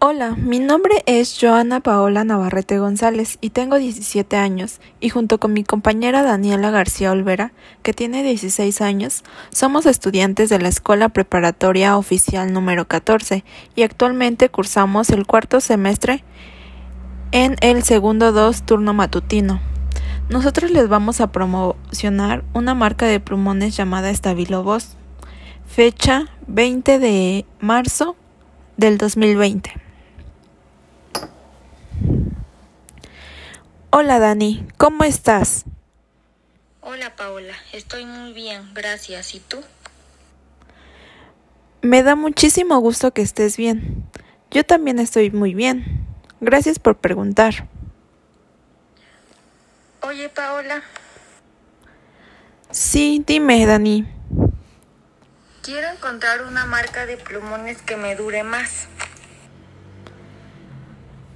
Hola, mi nombre es Joana Paola Navarrete González y tengo 17 años y junto con mi compañera Daniela García Olvera, que tiene 16 años, somos estudiantes de la Escuela Preparatoria Oficial número 14 y actualmente cursamos el cuarto semestre en el segundo 2 turno matutino. Nosotros les vamos a promocionar una marca de plumones llamada Estabilo Voz, fecha 20 de marzo del 2020. Hola Dani, ¿cómo estás? Hola Paola, estoy muy bien, gracias. ¿Y tú? Me da muchísimo gusto que estés bien. Yo también estoy muy bien. Gracias por preguntar. Oye Paola. Sí, dime Dani. Quiero encontrar una marca de plumones que me dure más.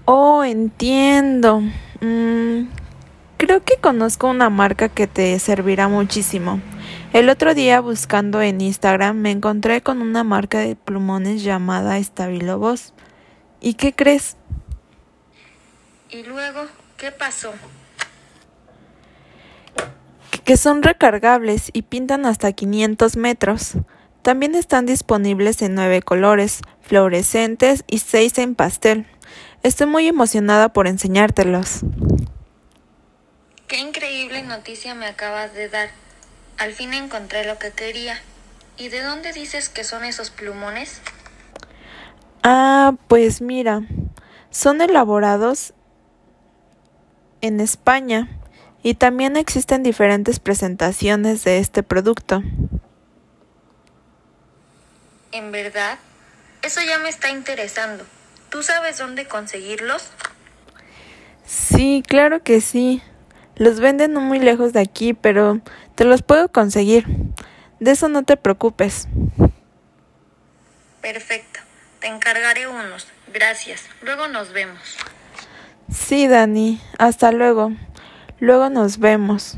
Oh, entiendo. Mm, creo que conozco una marca que te servirá muchísimo. El otro día buscando en Instagram me encontré con una marca de plumones llamada Estabilo Voz. ¿Y qué crees? ¿Y luego qué pasó? Que son recargables y pintan hasta 500 metros. También están disponibles en nueve colores, fluorescentes y seis en pastel. Estoy muy emocionada por enseñártelos. Qué increíble noticia me acabas de dar. Al fin encontré lo que quería. ¿Y de dónde dices que son esos plumones? Ah, pues mira, son elaborados en España y también existen diferentes presentaciones de este producto. ¿En verdad? Eso ya me está interesando. ¿Tú sabes dónde conseguirlos? Sí, claro que sí. Los venden no muy lejos de aquí, pero te los puedo conseguir. De eso no te preocupes. Perfecto. Te encargaré unos. Gracias. Luego nos vemos. Sí, Dani. Hasta luego. Luego nos vemos.